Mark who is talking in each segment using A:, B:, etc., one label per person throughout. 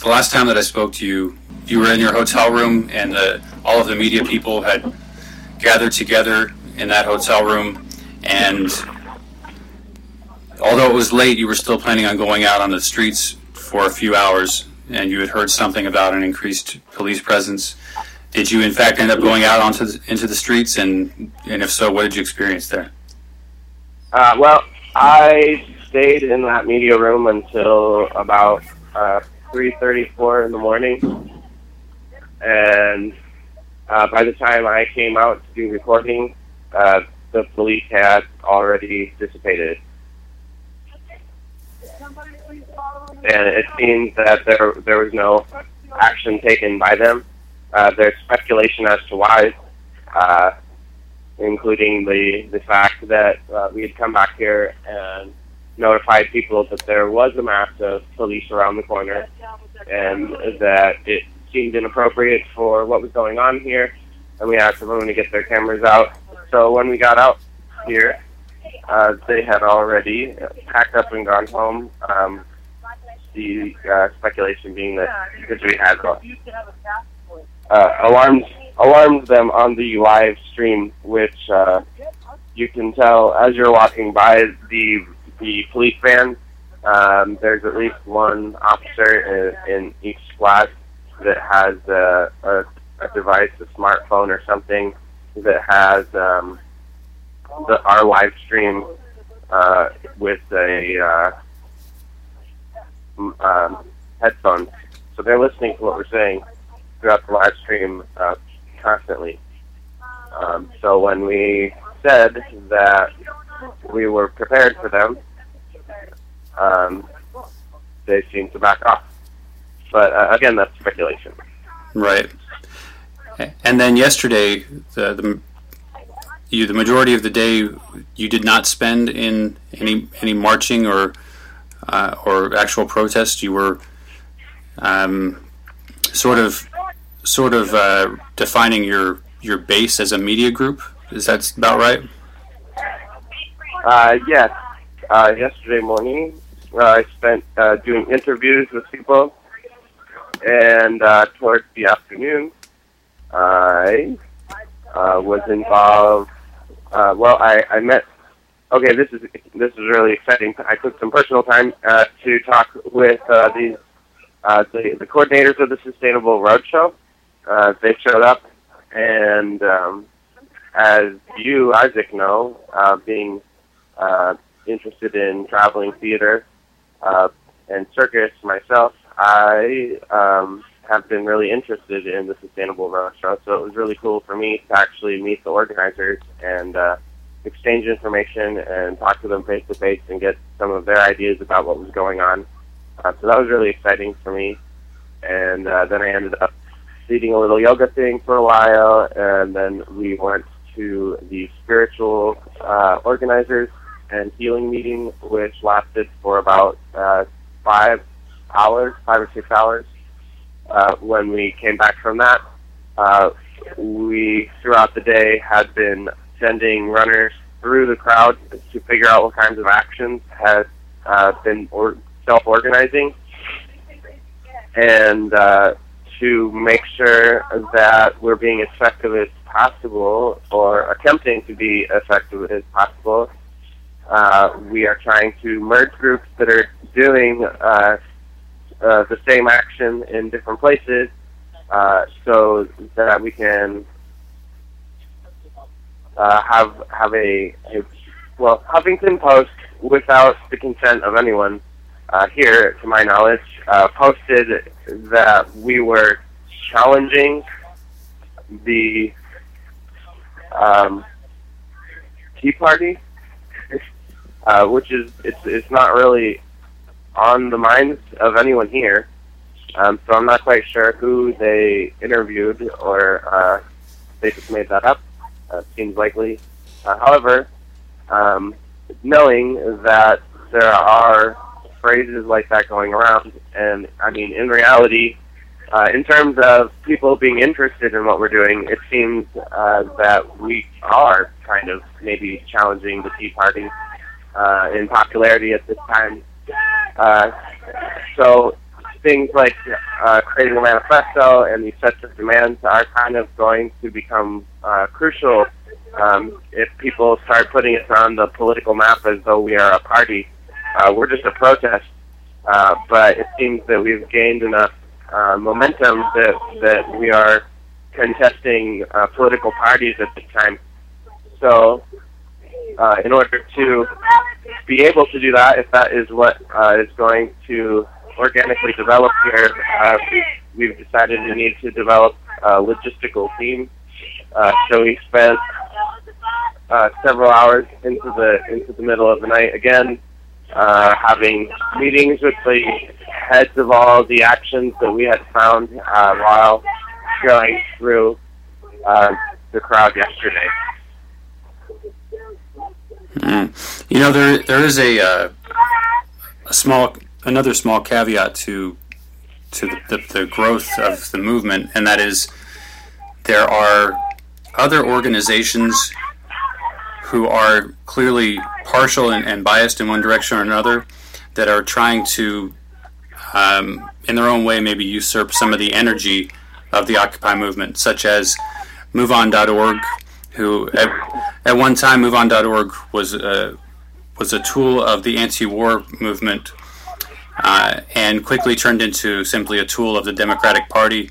A: the last time that I spoke to you, you were in your hotel room, and the, all of the media people had gathered together in that hotel room. And although it was late, you were still planning on going out on the streets for a few hours, and you had heard something about an increased police presence. Did you, in fact, end up going out onto the, into the streets, and and if so, what did you experience there?
B: Uh, well, I stayed in that media room until about uh, 3:34 in the morning, and uh, by the time I came out to do recording, uh, the police had already dissipated. And it seems that there there was no action taken by them. Uh, there's speculation as to why, uh, including the the fact that uh, we had come back here and notified people that there was a mass of police around the corner, and that it seemed inappropriate for what was going on here, and we asked everyone to get their cameras out. So when we got out here, uh, they had already packed up and gone home. Um, the uh, speculation being that because we had uh, alarmed alarmed them on the live stream, which uh, you can tell as you're walking by the the police van. Um, there's at least one officer in, in each squad that has a, a, a device, a smartphone or something that has um, the, our live stream uh, with a uh, um. So they're listening to what we're saying throughout the live stream uh, constantly. Um, so when we said that we were prepared for them, um, they seem to back off. But uh, again, that's speculation.
A: Right. And then yesterday, the, the you the majority of the day you did not spend in any any marching or uh, or actual protest. You were um, sort of sort of uh, defining your your base as a media group. Is that about right?
B: Uh, yes. Uh, yesterday morning, I spent uh, doing interviews with people, and uh, towards the afternoon, I uh, was involved. Uh, well, I, I met. Okay, this is this is really exciting. I took some personal time uh, to talk with uh, these uh, the the coordinators of the Sustainable Roadshow. Uh, they showed up, and um, as you, Isaac, know, uh, being uh, interested in traveling theater uh, and circus myself, I um, have been really interested in the Sustainable restaurant. So it was really cool for me to actually meet the organizers and uh, exchange information and talk to them face to face and get some of their ideas about what was going on. Uh, so that was really exciting for me. And uh, then I ended up leading a little yoga thing for a while, and then we went to the spiritual uh, organizers and healing meeting, which lasted for about uh, five hours, five or six hours. Uh, when we came back from that, uh, we throughout the day had been sending runners through the crowd to figure out what kinds of actions had uh, been or- self-organizing, and uh, to make sure that we're being effective as possible or attempting to be effective as possible. Uh, we are trying to merge groups that are doing uh, uh, the same action in different places uh, so that we can uh, have have a, a well Huffington Post without the consent of anyone here, to my knowledge, posted that we were challenging the um, Tea Party, uh, which is it's it's not really on the minds of anyone here. Um, so I'm not quite sure who they interviewed or uh, they just made that up. Uh, seems likely. Uh, however, um, knowing that there are phrases like that going around, and I mean, in reality, uh, in terms of people being interested in what we're doing, it seems uh, that we are kind of maybe challenging the Tea Party uh, in popularity at this time. Uh, so things like uh, creating a manifesto and these sets of demands are kind of going to become uh, crucial um, if people start putting us on the political map as though we are a party. Uh, we're just a protest, uh, but it seems that we've gained enough uh, momentum that that we are contesting uh, political parties at this time. So, uh, in order to be able to do that, if that is what uh, is going to organically develop here, uh, we've decided we need to develop a logistical team. Uh, so we spent uh, several hours into the into the middle of the night again, uh, having meetings with the heads of all the actions that we had found uh, while going through uh, the crowd yesterday.
A: Mm. You know, there there is a uh, a small another small caveat to to the, the, the growth of the movement, and that is there are other organizations who are clearly partial and, and biased in one direction or another that are trying to, um, in their own way, maybe usurp some of the energy of the Occupy movement, such as MoveOn.org, who at, at one time MoveOn.org was a, was a tool of the anti-war movement uh, and quickly turned into simply a tool of the Democratic Party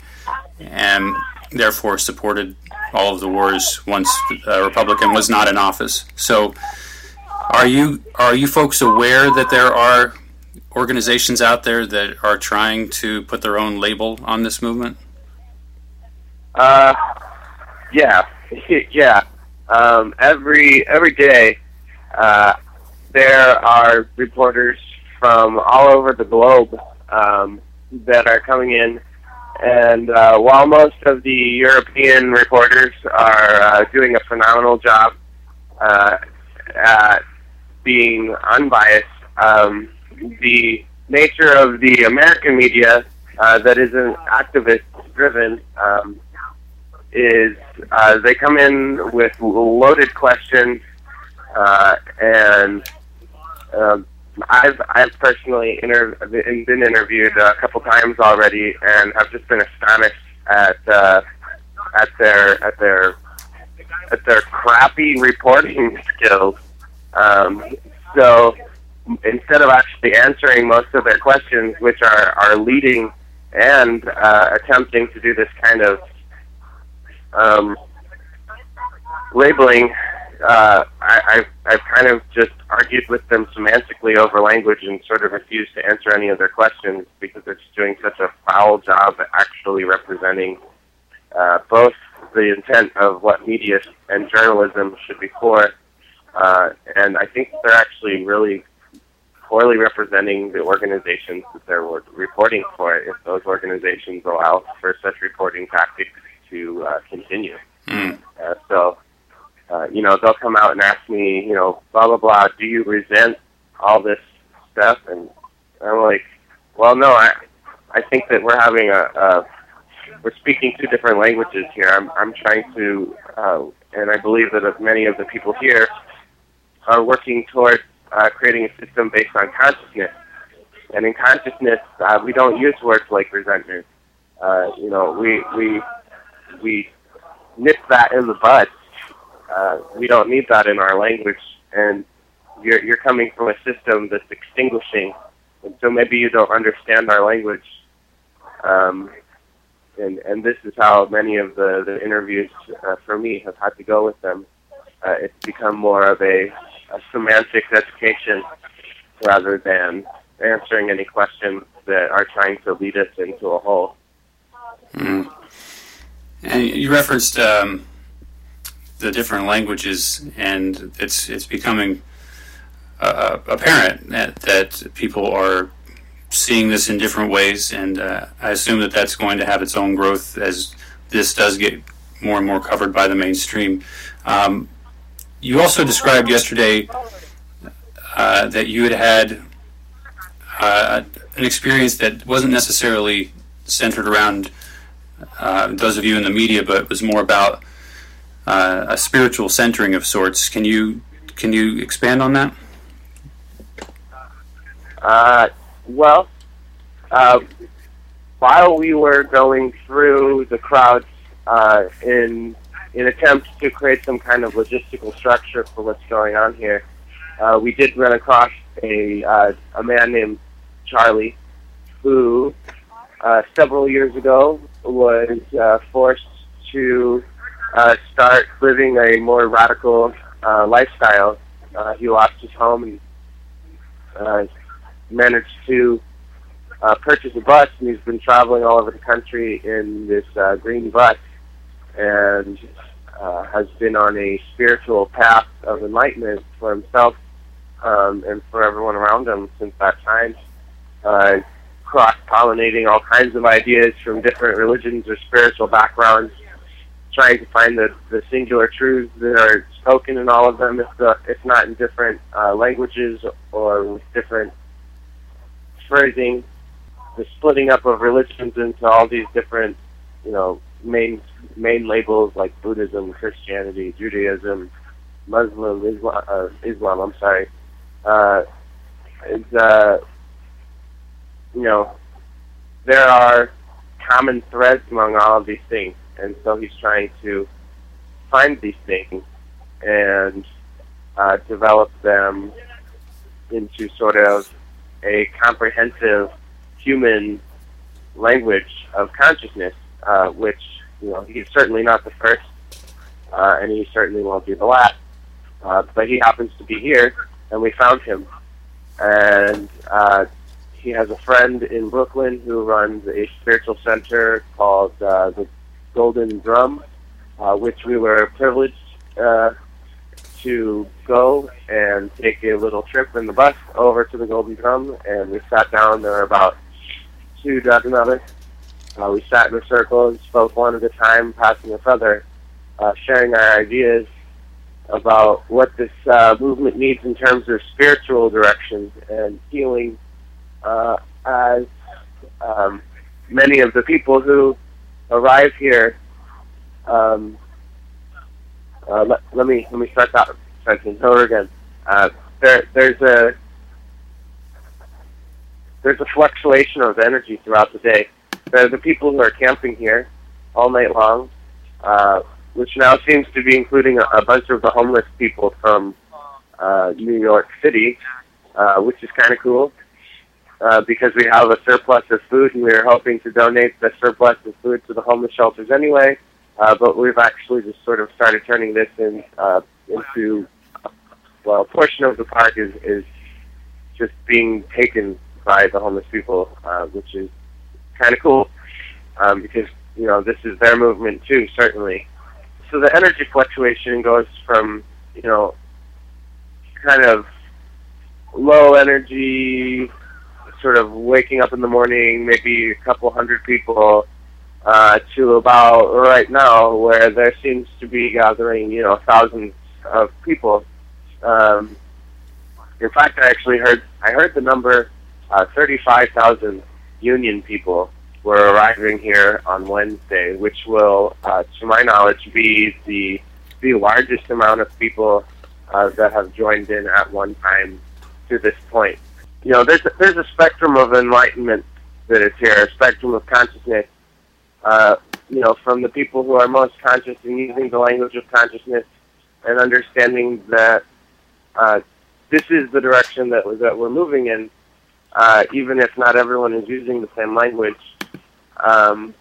A: and therefore supported all of the wars once a Republican was not in office. So, are you are you folks aware that there are organizations out there that are trying to put their own label on this movement?
B: Uh, yeah, yeah. Um, every every day, uh, there are reporters from all over the globe um, that are coming in. And uh, while most of the European reporters are uh, doing a phenomenal job uh, at being unbiased, um, the nature of the American media uh, that isn't activist driven um, is uh, they come in with loaded questions uh, and uh, I've I've personally inter- been interviewed a couple times already, and I've just been astonished at uh, at their at their at their crappy reporting skills. Um, so instead of actually answering most of their questions, which are are leading and uh, attempting to do this kind of um, labeling uh, I, I've, I've kind of just argued with them semantically over language and sort of refused to answer any of their questions because just doing such a foul job actually representing uh, both the intent of what media and journalism should be for, uh, and I think they're actually really poorly representing the organizations that they're reporting for if those organizations allow for such reporting tactics to uh, continue. Mm. Uh, so uh, you know, they'll come out and ask me, you know, blah blah blah. Do you resent all this stuff? And I'm like, well, no. I I think that we're having a, a we're speaking two different languages here. I'm I'm trying to, uh, and I believe that as many of the people here are working towards uh, creating a system based on consciousness. And in consciousness, uh, we don't use words like resentment. Uh, you know, we we we nip that in the bud uh, we don't need that in our language, and you're you're coming from a system that's extinguishing, and so maybe you don't understand our language. Um, and and this is how many of the the interviews uh, for me have had to go with them. Uh, it's become more of a, a semantics education rather than answering any questions that are trying to lead us into a hole.
A: Mm. And you referenced um, the different languages, and it's it's becoming uh, apparent that, that people are seeing this in different ways, and uh, I assume that that's going to have its own growth as this does get more and more covered by the mainstream. Um, you also described yesterday uh, that you had had uh, an experience that wasn't necessarily centered around uh, those of you in the media, but it was more about uh, a spiritual centering of sorts. Can you can you expand on that?
B: Uh, well, uh, while we were going through the crowds uh, in in attempt to create some kind of logistical structure for what's going on here, uh, we did run across a uh, a man named Charlie, who several years ago was uh, forced to uh, start living a more radical uh, lifestyle. Uh, he lost his home and uh, managed to uh, purchase a bus, and he's been traveling all over the country in this uh, green bus, and uh, has been on a spiritual path of enlightenment for himself um, and for everyone around him since that time. Uh, cross pollinating all kinds of ideas from different religions or spiritual backgrounds, trying to find the, the singular truths that are spoken in all of them, if, the, if not in different uh, languages or with different phrasing. The splitting up of religions into all these different, you know, main main labels like Buddhism, Christianity, Judaism, Muslim, Islam. Uh, Islam I'm sorry. Uh, is uh, you know, there are common threads among all of these things, and so he's trying to find these things and uh, develop them into sort of a comprehensive human language of consciousness, uh, which you know he's certainly not the first, uh, and he certainly won't be the last. Uh, but he happens to be here, and we found him, and uh, he has a friend in Brooklyn who runs a spiritual center called uh, the Golden Drum, uh, which we were privileged uh, to go and take a little trip in the bus over to the Golden Drum, and we sat down. There were about two dozen of us. Uh, we sat in a circle and spoke one at a time, passing a feather, uh, sharing our ideas about what this uh, movement needs in terms of spiritual direction and healing uh, as um, many of the people who arrive here. Um, uh, let, let me let me start that sentence over again. Uh, there, there's a there's a fluctuation of energy throughout the day. There are the people who are camping here all night long, uh, which now seems to be including a, a bunch of the homeless people from uh, New York City, uh, which is kind of cool uh, because we have a surplus of food and we are hoping to donate the surplus of food to the homeless shelters anyway. Uh, but we've actually just sort of started turning this in, uh, into, well, a portion of the park is, is just being taken by the homeless people, uh, which is kind of cool um, because, you know, this is their movement too, certainly. So the energy fluctuation goes from, you know, kind of low energy sort of waking up in the morning, maybe a couple hundred people, uh, to about right now where there seems to be gathering, you know, thousands of people. Um, in fact, I actually heard I heard the number uh, 35,000 union people were arriving here on Wednesday, which will, uh, to my knowledge, be the the largest amount of people uh, that have joined in at one time to this point you know, there's a, there's a spectrum of enlightenment that is here, a spectrum of consciousness. Uh, you know, from the people who are most conscious in using the language of consciousness and understanding that uh, this is the direction that that we're moving in, uh, even if not everyone is using the same language. Um,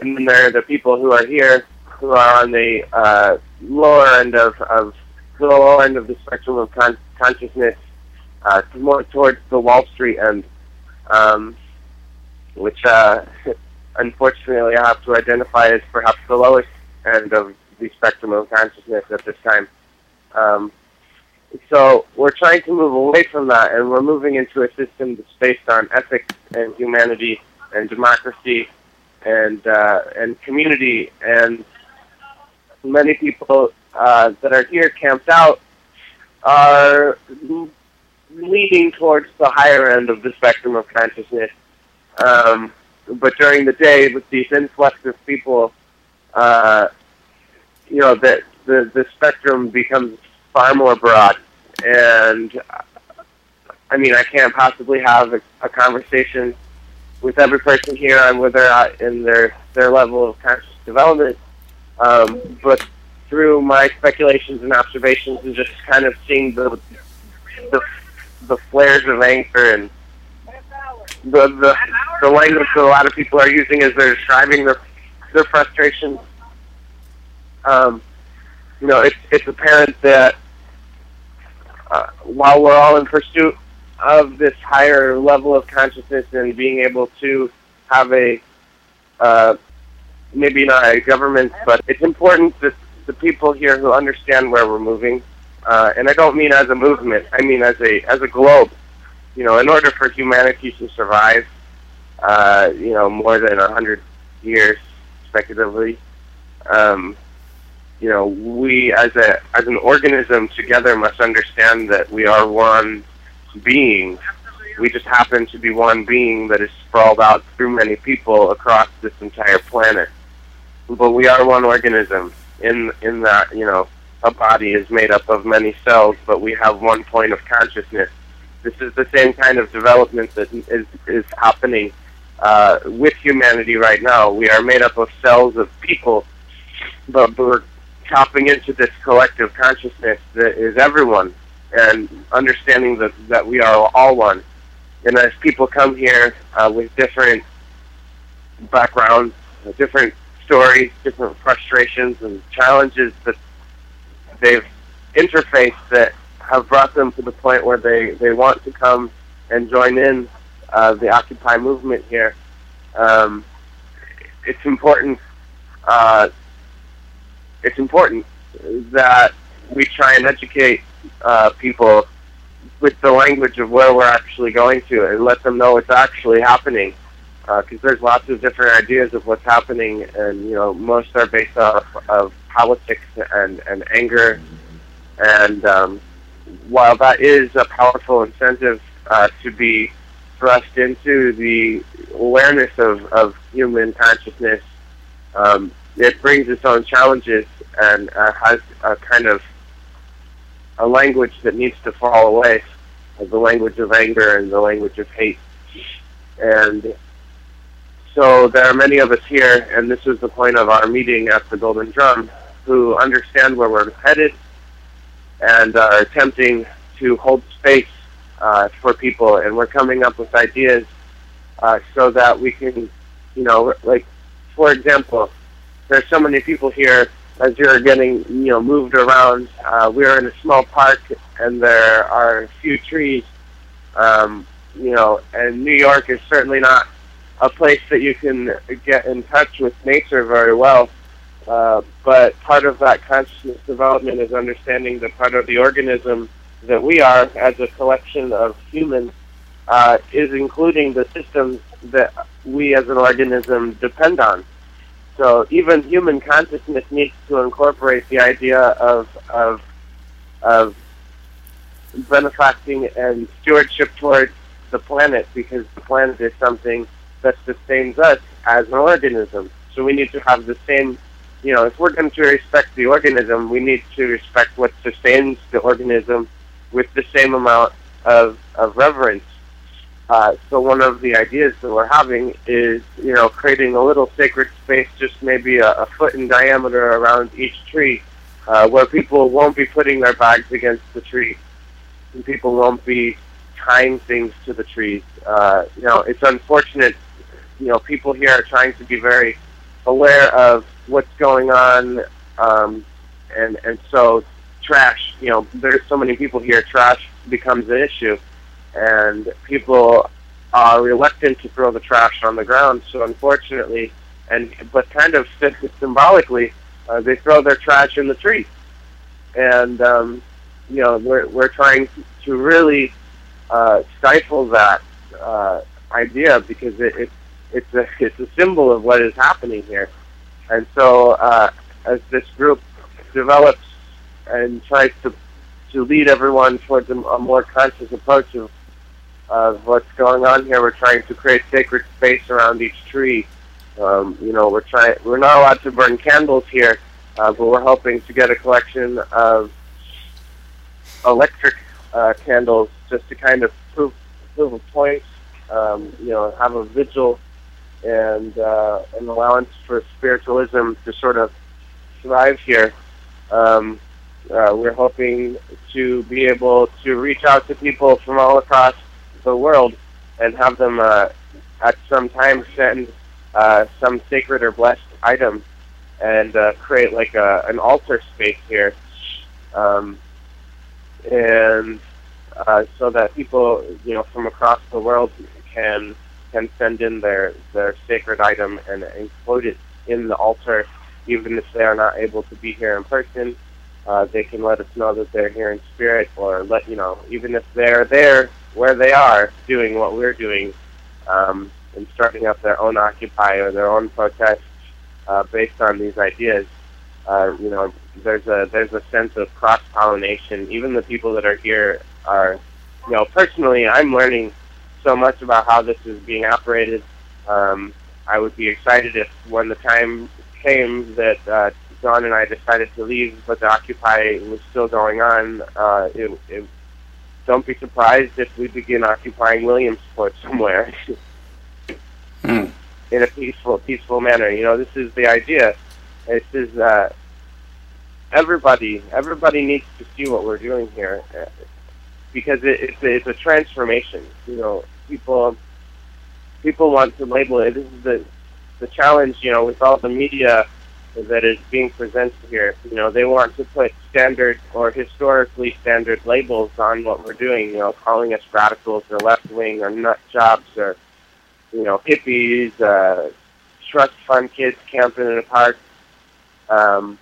B: and then there are the people who are here who are on the uh, lower end of, of the lower end of the spectrum of con- consciousness uh, more towards the Wall Street end, um, which uh, unfortunately I have to identify as perhaps the lowest end of the spectrum of consciousness at this time. Um, so we're trying to move away from that, and we're moving into a system that's based on ethics and humanity and democracy and uh, and community. And many people uh, that are here camped out are leaning towards the higher end of the spectrum of consciousness. Um, but during the day, with these influx of people, uh, you know, the, the, the spectrum becomes far more broad. And I mean, I can't possibly have a, a conversation with every person here on where they're at in their their level of conscious development. Um, but through my speculations and observations, and just kind of seeing the the, the flares of anger and the, the the language that a lot of people are using as they're describing their their frustrations. Um, you know, it's it's apparent that uh, while we're all in pursuit of this higher level of consciousness and being able to have a uh, maybe not a government, but it's important that the people here who understand where we're moving, uh, and I don't mean as a movement, I mean as a as a globe. You know, in order for humanity to survive, uh, you know, more than a hundred years, speculatively, um, you know, we as a as an organism together must understand that we are one being. We just happen to be one being that is sprawled out through many people across this entire planet. But we are one organism. In in that, you know, a body is made up of many cells, but we have one point of consciousness. This is the same kind of development that is is happening uh, with humanity right now. We are made up of cells of people, but we're tapping into this collective consciousness that is everyone and understanding that, that we are all one. And as people come here uh, with different backgrounds, different stories, different frustrations and challenges that they've interfaced that have brought them to the point where they, they want to come and join in uh, the Occupy movement here. Um, it's important. Uh, it's important that we try and educate uh, people with the language of where we're actually going to and let them know what's actually happening. Because uh, there's lots of different ideas of what's happening, and you know most are based off of politics and and anger. And um, while that is a powerful incentive uh, to be thrust into the awareness of, of human consciousness, um, it brings its own challenges and uh, has a kind of a language that needs to fall away, the language of anger and the language of hate. And so there are many of us here, and this is the point of our meeting at the Golden Drum, who understand where we're headed and are attempting to hold space uh, for people. And we're coming up with ideas uh, so that we can, you know, like, for example, there's so many people here as you're getting you know moved around. Uh, we're in a small park, and there are a few trees. Um, you know, and New York is certainly not a place that you can get in touch with nature very well. Uh, but part of that consciousness development is understanding that part of the organism that we are as a collection of humans uh, is including the systems that we as an organism depend on. So even human consciousness needs to incorporate the idea of of of benefacting and stewardship towards the planet because the planet is something that sustains us as an organism. So we need to have the same, you know, if we're going to respect the organism, we need to respect what sustains the organism with the same amount of, of reverence uh, so one of the ideas that we're having is, you know, creating a little sacred space, just maybe a, a foot in diameter around each tree, uh, where people won't be putting their bags against the tree, and people won't be tying things to the trees. Uh, you know, it's unfortunate. You know, people here are trying to be very aware of what's going on, um, and and so trash. You know, there's so many people here. Trash becomes an issue and people are reluctant to throw the trash on the ground. So unfortunately, and but kind of symbolically, uh, they throw their trash in the tree, and um, you know we're we're trying to really uh, stifle that uh, idea because it, it it's a it's a symbol of what is happening here, and so uh, as this group develops and tries to to lead everyone towards a, a more conscious approach of of what's going on here. We're trying to create sacred space around each tree. Um, you know, we're trying. We're not allowed to burn candles here, uh, but we're hoping to get a collection of electric uh, candles just to kind of prove prove a point um, you know, have a vigil and uh, an allowance for spiritualism to sort of thrive here. Um, uh, we're hoping to be able to reach out to people from all across the world and have them uh, at some time send uh, some sacred or blessed item and uh, create like a, an altar space here. Um, and uh, so that people, you know, from across the world can can send in their their sacred item and include it in the altar, even if they are not able to be here in person. Uh, they can let us know that they're here in spirit, or let you know, even if they're there where they are doing what we're doing, um, and starting up their own occupy or their own protest uh, based on these ideas. Uh, you know, there's a there's a sense of cross pollination. Even the people that are here are, you know, personally, I'm learning so much about how this is being operated. Um, I would be excited if, when the time came that uh, Dawn and I decided to leave, but the Occupy was still going on. Uh, it, it, don't be surprised if we begin occupying Williamsport somewhere
A: mm.
B: in a peaceful, peaceful manner. You know, this is the idea. This is uh, everybody. Everybody needs to see what we're doing here uh, because it, it's, a, it's a transformation. You know, people people want to label it. This is the the challenge, you know, with all the media that is being presented here. You know, they want to put standard or historically standard labels on what we're doing. You know, calling us radicals or left wing or nut jobs or you know hippies, uh, trust fund kids camping in a park. Um,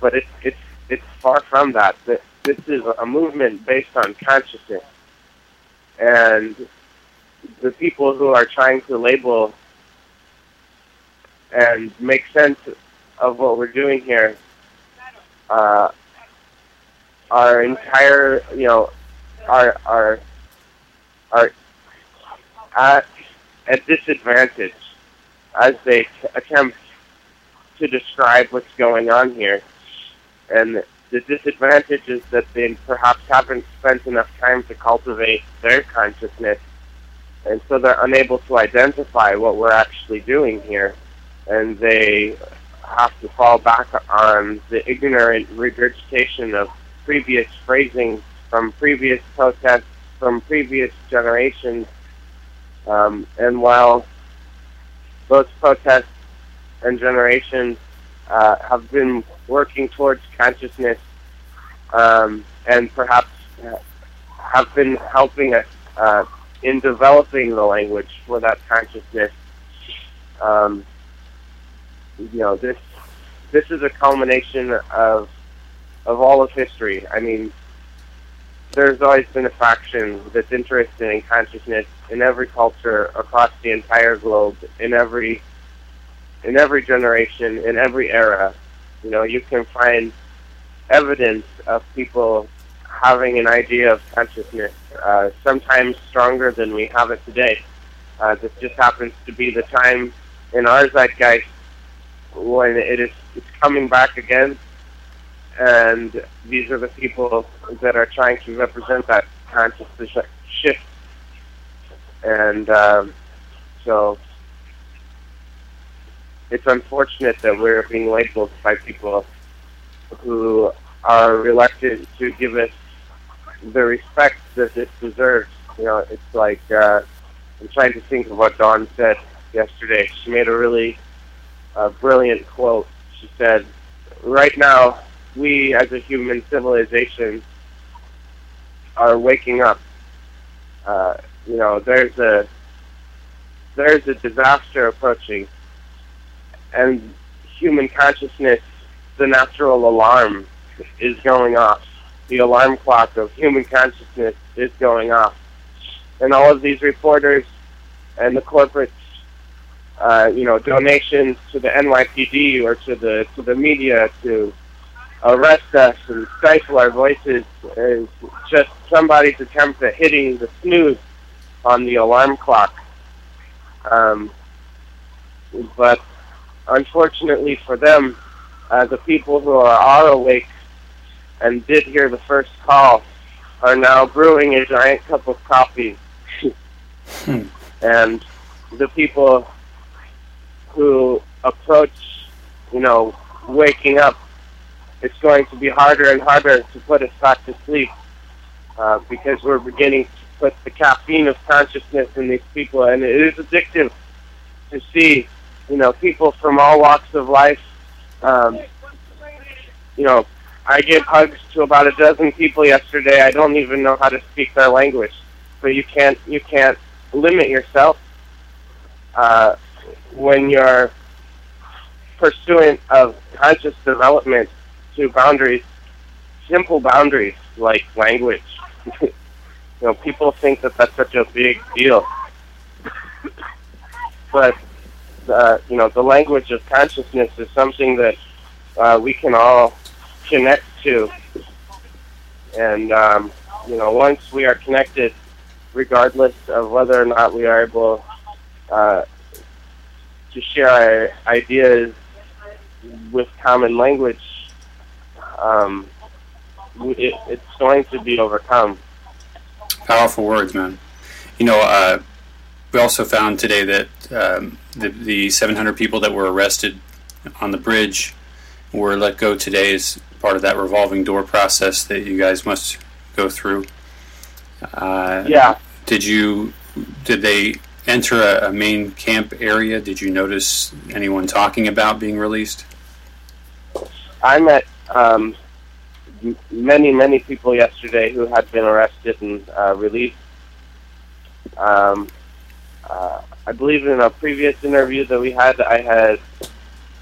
B: but it's it's it's far from that. This is a movement based on consciousness and the people who are trying to label and make sense of what we're doing here uh, entire you know are are are at a disadvantage as they attempt to describe what's going on here. And the disadvantage is that they perhaps haven't spent enough time to cultivate their consciousness, and so they're unable to identify what we're actually doing here, and they have to fall back on the ignorant regurgitation of previous phrasing from previous protests from previous generations. Um, and while those protests and generations uh, have been working towards consciousness um, and perhaps have been helping us uh, in developing the language for that consciousness. Um, you know, this this is a culmination of of all of history. I mean, there's always been a faction that's interested in consciousness in every culture across the entire globe, in every in every generation, in every era. You know, you can find evidence of people having an idea of consciousness, uh, sometimes stronger than we have it today. Uh, this just happens to be the time in our zeitgeist when it is it's coming back again, and these are the people that are trying to represent that consciousness shift. And um, so it's unfortunate that we're being labeled by people who are reluctant to give us the respect that it deserves. You know, it's like uh, I'm trying to think of what Dawn said yesterday. She made a really uh, brilliant quote. She said, "Right now, we as a human civilization are waking up. Uh, you know, there's a there's a disaster approaching, and human consciousness, the natural alarm is going off. The alarm clock of human consciousness is going off. And all of these reporters and the corporates, uh, you know, donations to the NYPD or to the to the media to arrest us and stifle our voices is just somebody's attempt at hitting the snooze on the alarm clock. Um, but unfortunately for them, uh, the people who are, are awake and did hear the first call are now brewing a giant cup of coffee Hmm. And the people who approach, you know, waking up, it's going to be harder and harder to put us back to sleep uh, because we're beginning to put the caffeine of consciousness in these people, and it is addictive to see, you know, people from all walks of life. Um, you know, I gave hugs to about a dozen people yesterday. I don't even know how to speak their language, but you can't you can't limit yourself uh, when you're pursuant of conscious development to boundaries, simple boundaries like language. you know, people think that that's such a big deal, but uh, you know, the language of consciousness is something that uh, we can all connect to, and um, you know, once we are connected, regardless of whether or not we are able uh, to share our ideas with common language, um, it, it's going to be overcome.
A: Powerful words, man. You know, uh, we also found today that um, the, the 700 people that were arrested on the bridge were let go today as part of that revolving door process that you guys must go through.
B: Uh, yeah.
A: Did you? Did they enter a, a, main camp area? Did you notice anyone talking about being released?
B: I met um, many, many people yesterday who had been arrested and uh, released. Um, uh, I believe in a previous interview that we had, I had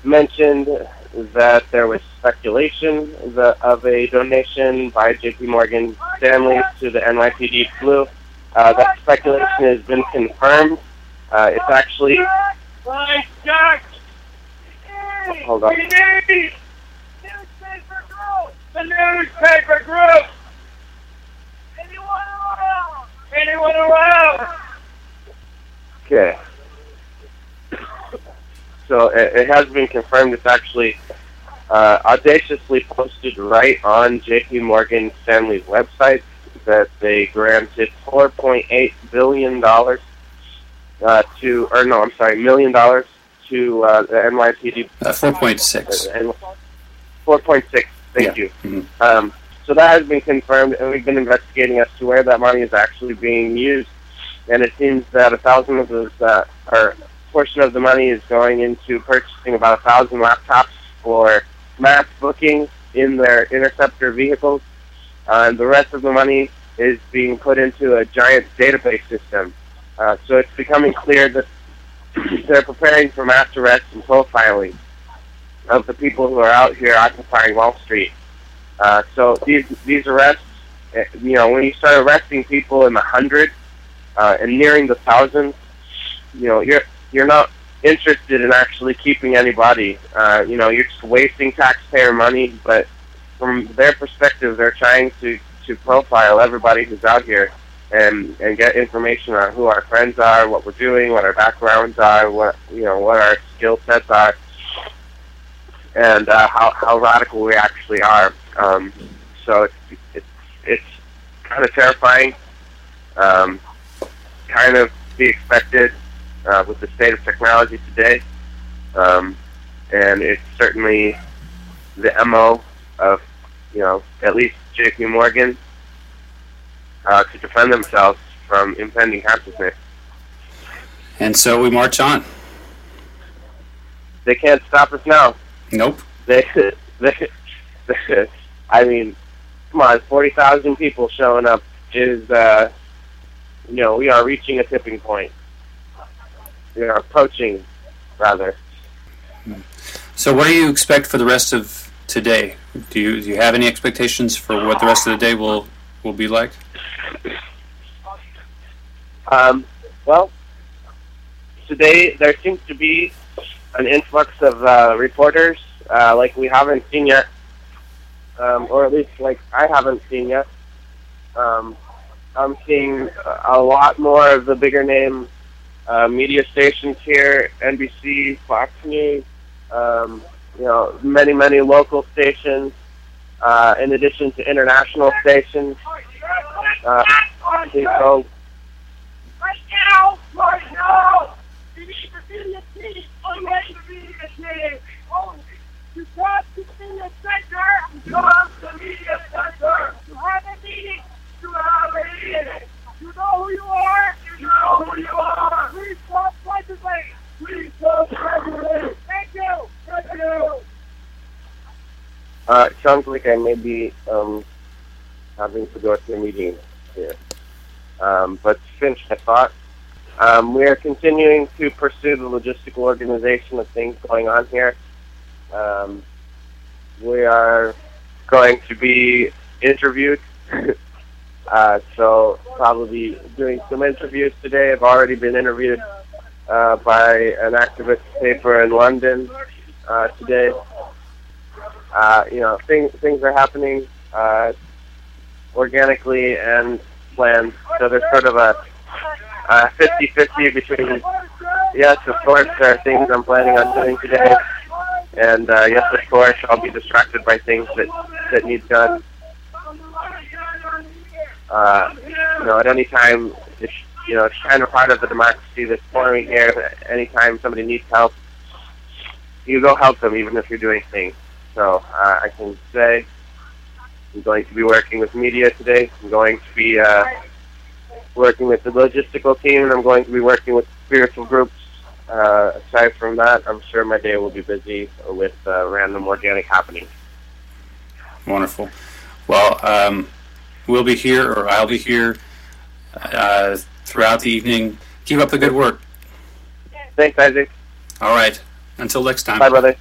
B: mentioned that there was speculation of a donation by J.P. Morgan Stanley to the NYPD Blue. Uh, that speculation has been confirmed. Uh, it's actually. Hold on.
C: The newspaper group! Anyone around? Anyone around?
B: Okay. So it, it has been confirmed. It's actually uh, audaciously posted right on J.P. Morgan Stanley's website that they granted 4.8 billion dollars uh, to, or no, I'm sorry, million dollars to uh, the NYPD.
A: Uh, 4.6.
B: Uh, 4.6 Thank yeah. you. Mm-hmm. Um, so that has been confirmed, and we've been investigating as to where that money is actually being used. And it seems that a thousand of those, uh, or portion of the money, is going into purchasing about a thousand laptops for mass booking in their interceptor vehicles. Uh, and the rest of the money is being put into a giant database system. Uh, so it's becoming clear that they're preparing for mass arrests and profiling of the people who are out here occupying Wall Street. Uh, so these these arrests, eh, you know, when you start arresting people in the hundreds uh, and nearing the thousands, you know, you're you're not interested in actually keeping anybody. Uh, you know, you're just wasting taxpayer money. But from their perspective, they're trying to to profile everybody who's out here and and get information on who our friends are, what we're doing, what our backgrounds are, what you know, what our skill sets are and uh, how how radical we actually are. Um, so it's it's it's kind of terrifying, um, kind of be expected uh, with the state of technology today, um, and it's certainly the mo of you know at least J.P. Morgan uh, to defend themselves from impending consciousness.
A: And so we march on.
B: They can't stop us now.
A: Nope.
B: They, they, they, I mean, come on, forty thousand people showing up is, uh, you know, we are reaching a tipping point. We are approaching, rather.
A: So, what do you expect for the rest of today? Do you do you have any expectations for what the rest of the day will will be like?
B: Um, well, today there seems to be an influx of uh, reporters uh, like we haven't seen yet, um, or at least like I haven't seen yet. Um, I'm seeing a lot more of the bigger name uh, media stations here, NBC, Fox News, um, you know, many, many local stations, uh, in addition to international stations. Uh, so,
C: right now, Right now, we need to be a team. Oh, you got to be a center. You center. You have a meeting. You. You know who you are. You know who you are. Please. Please. Thank you. Thank you.
B: Uh, it sounds like I may be um, having to go to a meeting here. Um, but finish my thought, um, we are continuing to pursue the logistical organization of things going on here. Um, we are going to be interviewed. uh, so probably doing some interviews today. I've already been interviewed uh, by an activist paper in London uh, today. Uh, you know, things things are happening uh, organically and planned. So there's sort of a, a 50-50 between yes, of course, there are things I'm planning on doing today, and uh, yes, of course, I'll be distracted by things that that need done. Uh, you know, at any time, it's you know, it's kind of part of the democracy that's forming here. Anytime somebody needs help, you go help them, even if you're doing things. So uh, I can say I'm going to be working with media today. I'm going to be uh, working with the logistical team, and I'm going to be working with spiritual groups. Uh, aside from that, I'm sure my day will be busy with uh, random organic happenings.
A: Wonderful. Well, um, we'll be here, or I'll be here uh, throughout the evening. Keep up the good work.
B: Thanks, Isaac.
A: All right. Until next time.
B: Bye, brother.